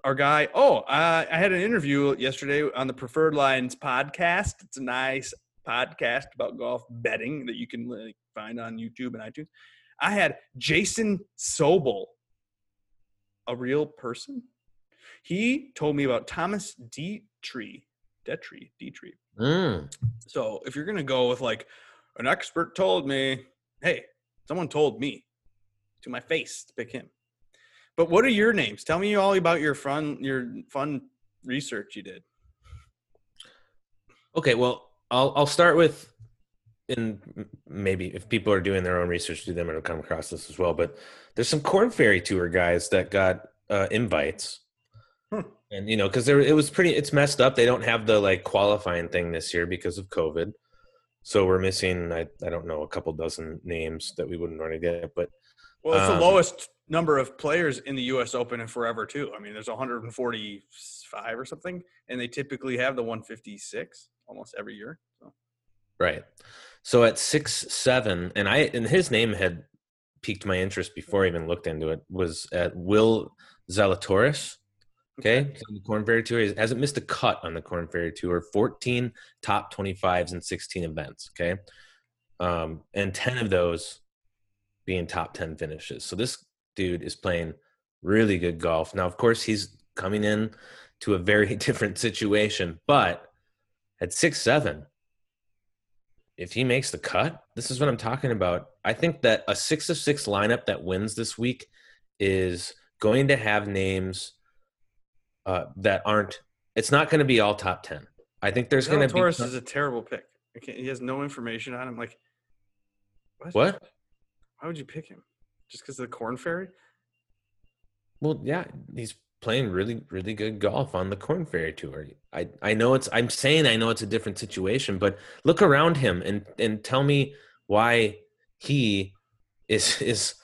Our guy. Oh, uh, I had an interview yesterday on the Preferred Lines podcast. It's a nice podcast about golf betting that you can like, find on YouTube and iTunes. I had Jason Sobel, a real person. He told me about Thomas Dietrich. Detry, Dietrich. Mm. So if you're gonna go with like an expert told me, hey, someone told me to my face to pick him. But what are your names? Tell me all about your fun your fun research you did. Okay, well, I'll I'll start with, and maybe if people are doing their own research, do them, it'll come across this as well. But there's some Corn Ferry Tour guys that got uh, invites, Hmm. and you know, because there it was pretty, it's messed up. They don't have the like qualifying thing this year because of COVID, so we're missing. I I don't know a couple dozen names that we wouldn't normally get, but Well, it's Um, the lowest number of players in the US Open in forever too. I mean, there's 145 or something, and they typically have the 156 almost every year. Right. So at six seven, and I and his name had piqued my interest before I even looked into it. Was at Will Zalatoris. Okay, so the Corn Ferry Tour he hasn't missed a cut on the Corn Ferry Tour. Fourteen top twenty fives and sixteen events. Okay, um, and ten of those being top ten finishes. So this dude is playing really good golf. Now, of course, he's coming in to a very different situation, but at six seven, if he makes the cut, this is what I'm talking about. I think that a six of six lineup that wins this week is going to have names uh, that aren't. It's not going to be all top ten. I think there's going to be Zalatoris is a terrible pick. He has no information on him. Like, what? what? Why would you pick him? Just because of the Corn Ferry? Well, yeah, he's playing really, really good golf on the Corn Ferry Tour. I, I know it's. I'm saying I know it's a different situation, but look around him and and tell me why he is is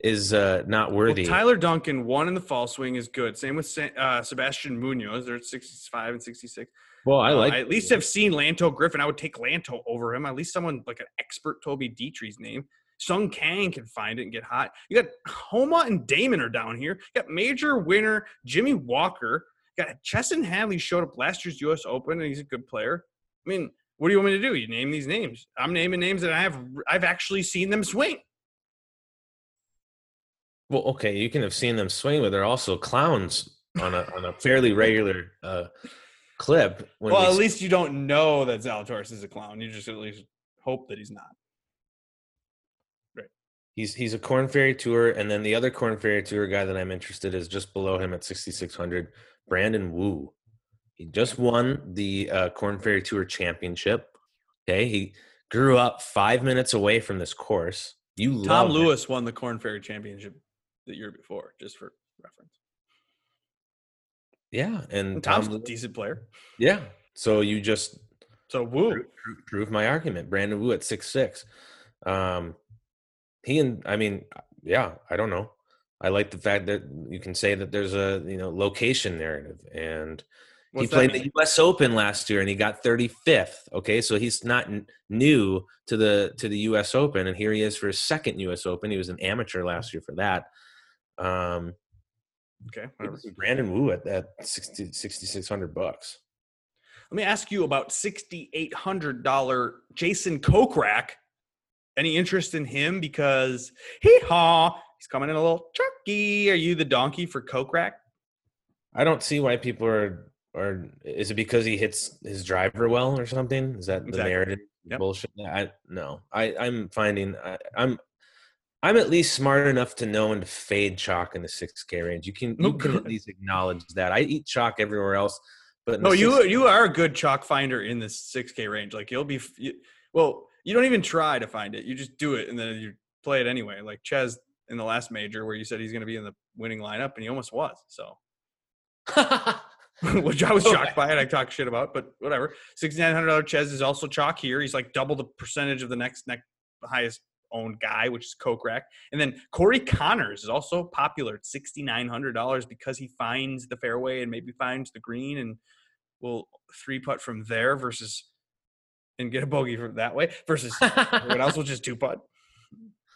is uh, not Well, worthy. Tyler Duncan won in the fall swing is good. Same with uh, Sebastian Munoz. They're at 65 and 66. well, I Uh, like. I at least have seen Lanto Griffin. I would take Lanto over him. At least someone like an expert me Dietrich's name. Sung Kang can find it and get hot. You got Homa and Dahmen are down here. You got major winner Jimmy Walker. You got Chesson Hadley showed up last year's U.S. Open and he's a good player. I mean, what do you want me to do? You name these names. I'm naming names that I have. I've actually seen them swing. Well, okay, you can have seen them swing, but they're also clowns on a on a fairly regular uh, clip. Well, we at least you don't know that Zalatoris is a clown. You just at least hope that he's not. He's he's a Corn Ferry Tour, and then the other Corn Ferry Tour guy that I'm interested is just below him at 6600, Brandon Wu. He just won the uh, Corn Ferry Tour Championship. Okay, he grew up five minutes away from this course. You Tom it. Lewis won the Corn Ferry Championship the year before, just for reference. yeah, and And Tom, Tom's a decent player. yeah. So you just So woo. prove, prove my argument. Brandon Wu at six six. Um, he and I mean, yeah, I don't know. I like the fact that you can say that there's a you know location narrative, and What's he played the U.S. Open last year and he got 35th. Okay, so he's not new to the to the U.S. Open, and here he is for his second U.S. Open. He was an amateur last year for that. Um, Okay. Brandon Wu at that 60, 6,600 bucks. Let me ask you about $6,800 Jason Kokrak. Any interest in him? Because hee haw, he's coming in a little chunky. Are you the donkey for Kokrak? I don't see why people are or is it because he hits his driver well or something? Is that the narrative Yep. bullshit? I no. I I'm finding I, I'm I'm at least smart enough to know when to fade chalk in the six K range. You can oh, you Oh, can at least acknowledge that. I eat chalk everywhere else, but No, oh, you 6K you are a good chalk finder in the 6K range. Like you'll be, you, well, you don't even try to find it. You just do it and then you play it anyway. Like Chez in the last major where you said he's going to be in the winning lineup and he almost was. So, which I was shocked by it. I talked shit about, but whatever. $6,900 Chez is also chalk here. He's like double the percentage of the next next highest owned guy, which is Kokrak. And then Corey Conners is also popular at $6,900 because he finds the fairway and maybe finds the green and will three putt from there versus and get a bogey from that way versus what else will just two putt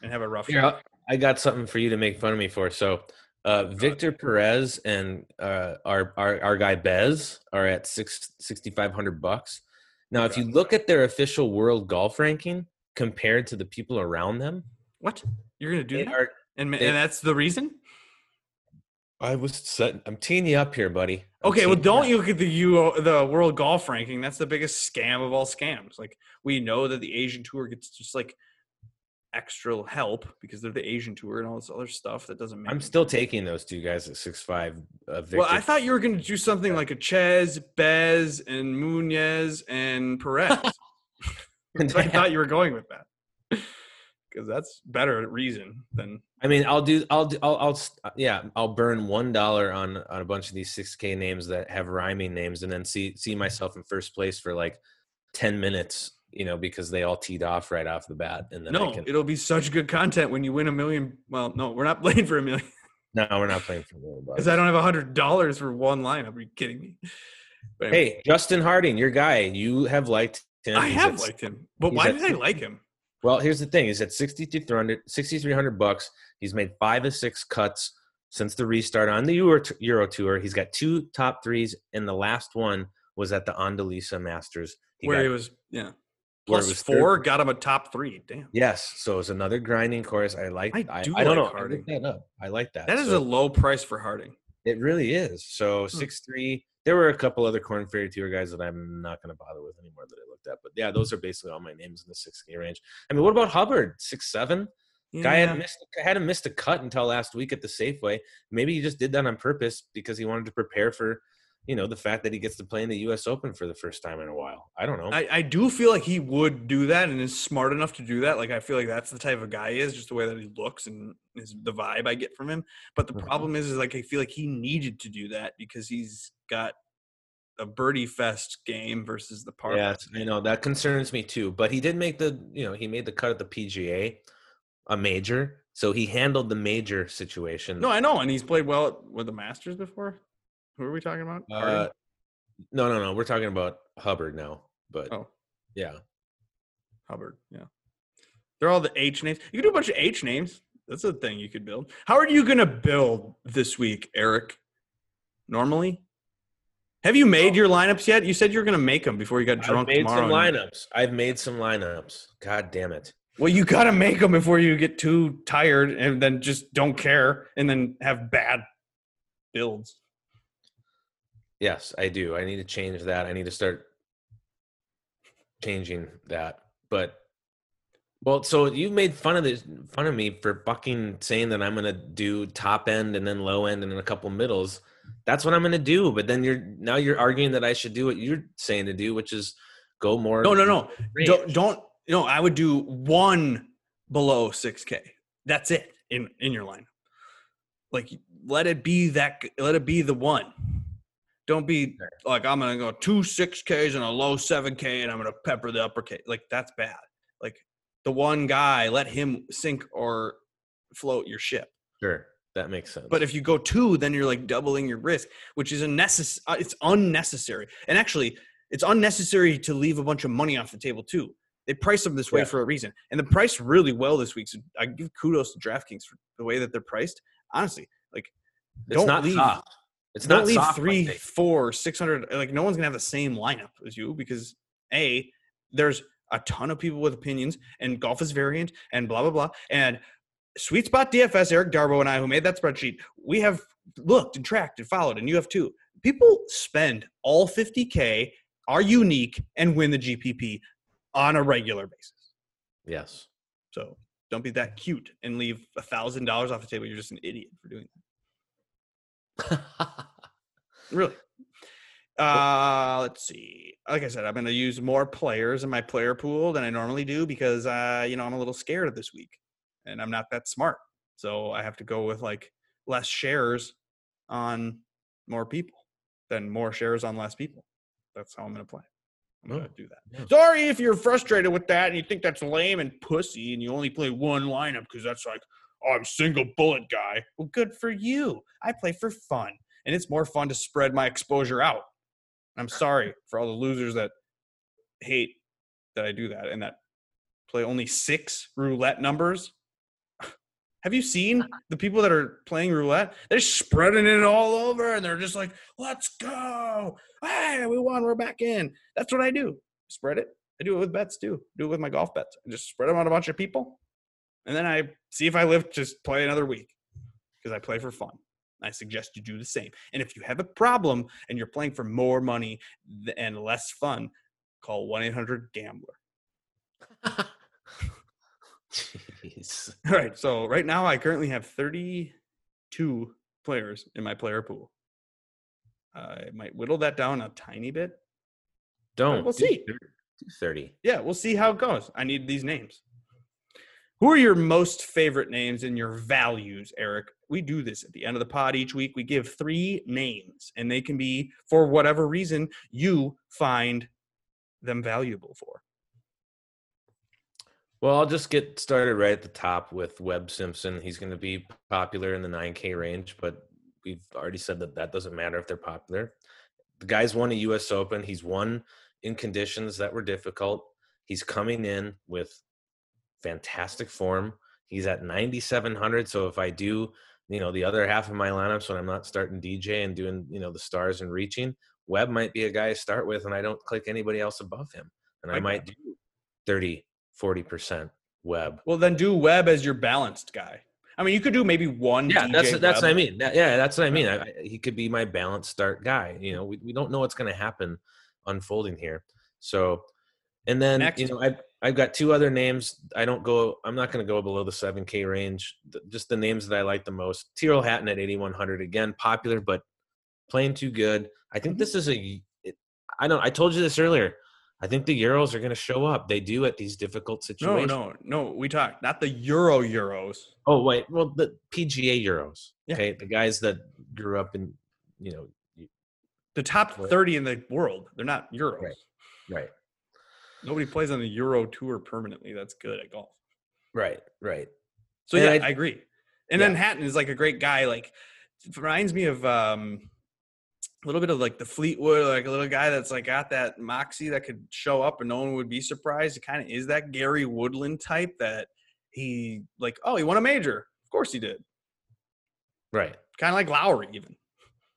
and have a rough Here, shot. I'll- got something for you to make fun of me for. So, uh, Victor Perez and uh, our, our our guy Bez are at six sixty five hundred bucks. Now, if you look at their official world golf ranking compared to the people around them, What? You're gonna do are. and, they- and that's the reason? I was set. I'm teeing you up here, buddy. I'm Okay, well, don't you look at the U the world golf ranking? That's the biggest scam of all scams. Like we know that the Asian tour gets just like extra help because they're the Asian tour and all this other stuff that doesn't make. I'm still taking those two guys at six five. Uh, Victor. Well, I thought you were going to do something like a Chez, Bez, and Munez and Perez. I thought you were going with that because that's better reason than I mean, I'll do. I'll. do I'll. I'll. s- uh, Yeah, I'll burn one dollar on on a bunch of these six K names that have rhyming names, and then see see myself in first place for like ten minutes. You know, because they all teed off right off the bat, and then I no. can. It'll be such good content when you win a million. Well, no, we're not playing for a million No, we're not playing for a million bucks. because I don't have a hundred dollars for one lineup. Are you kidding me? Anyway, Hey, Justin Harding, your guy. You have liked him. I He's have at- liked him, but why did I like him? Well, here's the thing: he's at 6,300 6,300 bucks. He's made five of six cuts since the restart on the Euro, Euro Tour. He's got two top threes, and the last one was at the Andalucia Masters. He Where got- he was, yeah, plus was four third- got him a top three. Damn, Yes, so it's another grinding course. I like. I I, do I, don't like know. I Harding. looked that up. I like that. that is So a low price for Harding. It really is. So Hmm. six three. There were a couple other Corn Ferry Tour guys that I'm not going to bother with anymore that I looked at. But yeah, those are basically all my names in the six K range. I mean, what about Hubbard? Six seven. Guy Yeah. had missed hadn't missed a cut until last week at the Safeway. Maybe he just did that on purpose because he wanted to prepare for, you know, the fact that he gets to play in the U.S. Open for the first time in a while. I don't know. I, I do feel like he would do that and is smart enough to do that. Like I feel like that's the type of guy he is, just the way that he looks and is the vibe I get from him. But the Mhm. problem is, is like I feel like he needed to do that because he's got a birdie fest game versus the par. yes, I know that concerns me too. But he did make the, you know, he made the cut at the PGA, a major. So he handled the major situation. No, I know, and he's played well with the Masters before. Who are we talking about? Uh, no, no, no. We're talking about Hubbard now. But oh, yeah, Hubbard. Yeah, they're all the H names. You can do a bunch of H names. That's a thing you could build. How are you gonna build this week, Eric? Normally, have you made your lineups yet? You said you were gonna make them before you got I've drunk made tomorrow. some lineups. I've made some lineups. God damn it. Well, you gotta make them before you get too tired and then just don't care and then have bad builds. Yes, I do. I need to change that. I need to start changing that. But well, so you made fun of this fun of me for fucking saying that I'm gonna do top end and then low end and then a couple middles. That's what I'm gonna do. But then you're now you're arguing that I should do what you're saying to do, which is go more. No, no, no. range. Don't don't no, I would do one below 6k. That's it in in your line. Like let it be that let it be the one. Don't be like I'm gonna go two six Ks and a low seven K and I'm gonna pepper the upper K. Like that's bad. Like the one guy, let him sink or float your ship. Sure. that makes sense. But if you go two, then you're like doubling your risk, which is a unnecessary. Uh, it's unnecessary, and actually, it's unnecessary to leave a bunch of money off the table too. They price them this way Yeah. for a reason, and they priced really well this week. So I give kudos to DraftKings for the way that they're priced. Honestly, like it's don't not leave-. It's don't not leave soft like three, they- four, six hundred. Like no one's gonna have the same lineup as you because a there's a ton of people with opinions, and golf is variant, and blah blah blah. And Sweet Spot DFS, Eric Darbo and I, who made that spreadsheet, we have looked and tracked and followed, and you have too. People spend all 50k, are unique, and win the GPP on a regular basis. yes. So don't be that cute and leave a thousand dollars off the table. You're just an idiot for doing that. Really. Uh, let's see. Like I said, I'm going to use more players in my player pool than I normally do because, uh, you know, I'm a little scared of this week, and I'm not that smart. So I have to go with like less shares on more people than more shares on less people. That's how I'm going to play. I'm going Oh, to do that. Sorry if you're frustrated with that and you think that's lame and pussy and you only play one lineup because that's like, oh, I'm single bullet guy. Well, good for you. I play for fun and it's more fun to spread my exposure out. I'm sorry for all the losers that hate that I do that and that play only six roulette numbers. Have you seen the people that are playing roulette? They're spreading it all over and they're just like, let's go. Hey, we won. We're back in. That's what I do. Spread it. I do it with bets too. do it with my golf bets. I just spread them on a bunch of people. And then I see if I live, just play another week because I play for fun. I suggest you do the same. And if you have a problem and you're playing for more money and less fun, call 1 800 Gambler. Jeez. All right. So right now I currently have 32 players in my player pool. I might whittle that down a tiny bit. Don't. we'll see. thir- 30. Yeah, we'll see how it goes. I need these names. Who are your most favorite names and your values, Eric? We do this at the end of the pod each week. We give three names, and they can be for whatever reason you find them valuable for. Well, I'll just get started right at the top with Webb Simpson. He's going to be popular in the 9K range, but we've already said that that doesn't matter if they're popular. The guy's won a U.S. Open. He's won in conditions that were difficult. He's coming in with fantastic form. He's at 9,700. So if I do, you know, the other half of my lineups when I'm not starting DJ and doing, you know, the stars and reaching, Webb might be a guy I start with and I don't click anybody else above him. And I Like might do 30, 40% Webb. Well, then do Webb as your balanced guy. I mean, you could do maybe one. Yeah, DJ that's that's what I mean. That- yeah, that's what I mean. I, I- he could be my balanced start guy. You know, we, we don't know what's going to happen unfolding here. So, and then Next. you know, I've I've got two other names. I don't go. I'm not going to go below the seven K range. Just the names that I like the most. Tyrrell Hatton at 8100 again, popular but playing too good. I think Mhm. this is a. It, I don't. I told you this earlier. I think the Euros are going to show up. They do at these difficult situations. no, no. No. We talked not the Euro Euros. Oh wait, well the PGA Euros. Yeah. Okay, the guys that grew up in, you know, The top 30 in the world. They're not Euros. Right. right, Nobody plays on the Euro tour permanently. That's good at golf. right, right. So And yeah, I- I, agree. And then Hatton is like a great guy. Like reminds me of um a little bit of like the Fleetwood, like a little guy that's like got that moxie that could show up and no one would be surprised. It kind of is that Gary Woodland type that he like, oh, he won a major. Of course he did. Right, Kind of like Lowry, even.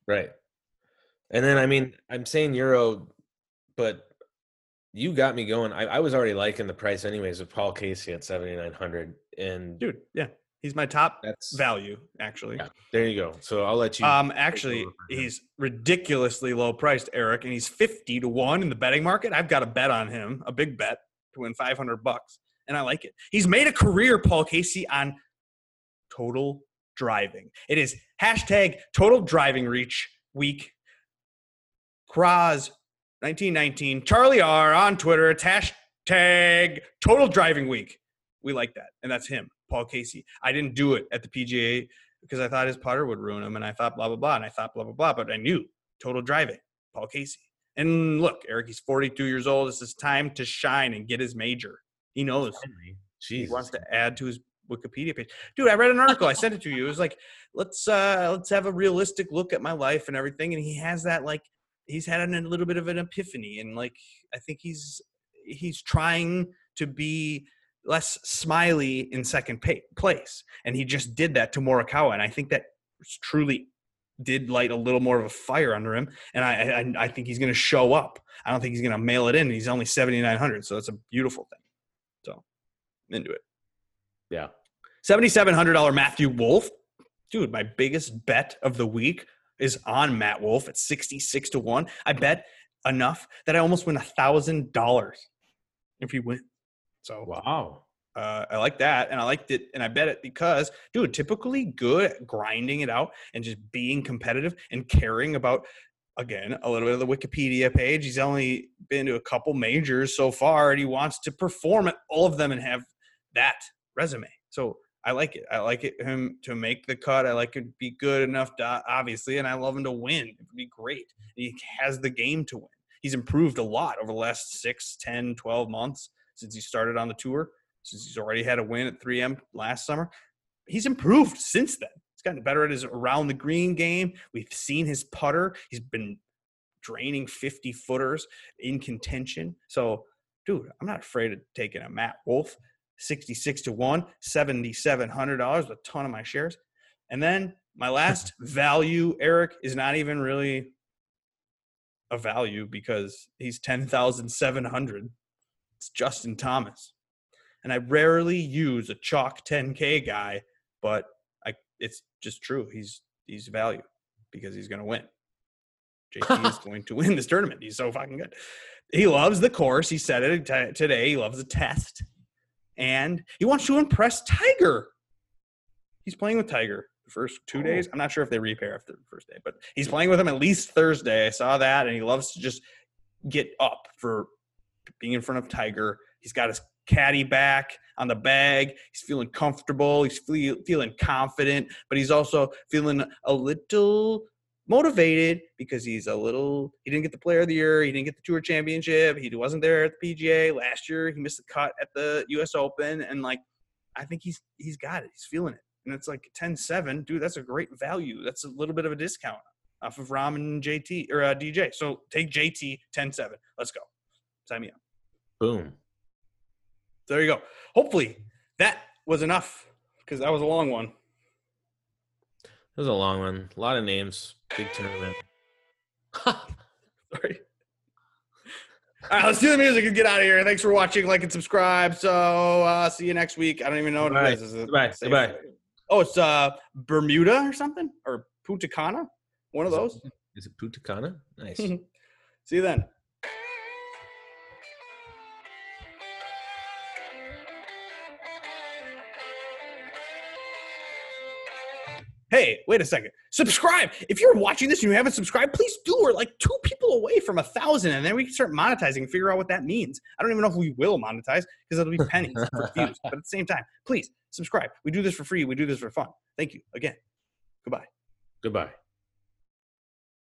right. And then I mean, I'm saying Euro, but you got me going. I, I was already liking the price anyways with Paul Casey at 7,900, and Dude, yeah. He's my top that's value, actually. yeah. There you go. So I'll let you. Um, actually, over for him. he's ridiculously low priced, Eric, and he's fifty to one in the betting market. I've got a bet on him, a big bet to win five hundred bucks, and I like it. He's made a career, Paul Casey, on total driving. It is hashtag total driving reach week. Kraz, nineteen nineteen, Charlie R on Twitter. It's hashtag total driving week. We like that, and that's him, Paul Casey. I didn't do it at the PGA because I thought his putter would ruin him, and I thought blah blah blah, and I thought blah blah blah, but I knew total driving, Paul Casey. And look, Eric, he's 42 years old. This is time to shine and get his major. He knows he wants to add to his Wikipedia page. Dude, I read an article. I sent it to you. It was like, let's uh let's have a realistic look at my life and everything. And he has that like he's had a little bit of an epiphany, and like I think he's he's trying to be less smiley in second pay, place, and he just did that to Morikawa, and I think that truly did light a little more of a fire under him, and I I, I think he's going to show up. I don't think he's going to mail it in. He's only seventy nine hundred, so that's a beautiful thing. So into it. Yeah. Seventy seven hundred dollar Matthew Wolff, dude. My biggest bet of the week is on Matt Wolff at sixty six to one. I bet enough that I almost win a thousand dollars if he wins. So wow. Uh, I like that, and I liked it, and I bet it because, dude, typically good at grinding it out and just being competitive and caring about, again, a little bit of the Wikipedia page. He's only been to a couple majors so far, and he wants to perform at all of them and have that resume. So I like it. I like it him to make the cut. I like it to be good enough to obviously, and I love him to win. It would be great. He has the game to win. He's improved a lot over the last 6, 10, 12 months since he started on the tour since he's already had a win at 3M last summer. He's improved since then. He's gotten better at his around the green game. We've seen his putter. He's been draining 50 footers in contention. So, dude, I'm not afraid of taking a Matt Wolff, 66 to 1, $7,700, a ton of my shares. And then my last value, Eric, is not even really a value because he's 10,700. It's Justin Thomas and I rarely use a chalk 10k guy, but I it's just true. He's he's value because he's going to win. JT is going to win this tournament. He's so fucking good. He loves the course. He said it t- today. He loves the test, and he wants to impress Tiger. He's playing with Tiger the first two oh. days. I'm not sure if they repair after the first day, but he's playing with him at least Thursday. I saw that, and he loves to just get up for being in front of Tiger. He's got his caddy back on the bag. He's feeling comfortable. He's feel, feeling confident, but he's also feeling a little motivated because he's a little he didn't get the player of the year he didn't get the tour championship he wasn't there at the pga last year he missed the cut at the us open and like i think he's he's got it he's feeling it and it's like 10-7 dude that's a great value that's a little bit of a discount off of Rahm and jt or uh, dj so take jt 10-7 let's go sign me up boom there you go. Hopefully that was enough because that was a long one. It was a long one. A lot of names. Big tournament. Sorry. All right, let's do the music and get out of here. Thanks for watching, like and subscribe. So uh see you next week. I don't even know what Bye. it is. is Bye. Bye. Oh, it's uh Bermuda or something or Punta Cana. One of those. Is it Punta Cana? Nice. see you then. Hey, wait a second, subscribe. If you're watching this and you haven't subscribed, please do. We're like two people away from a thousand, and then we can start monetizing and figure out what that means. I don't even know if we will monetize because it'll be pennies for views. But at the same time, please subscribe. We do this for free. We do this for fun. Thank you again. Goodbye. Goodbye.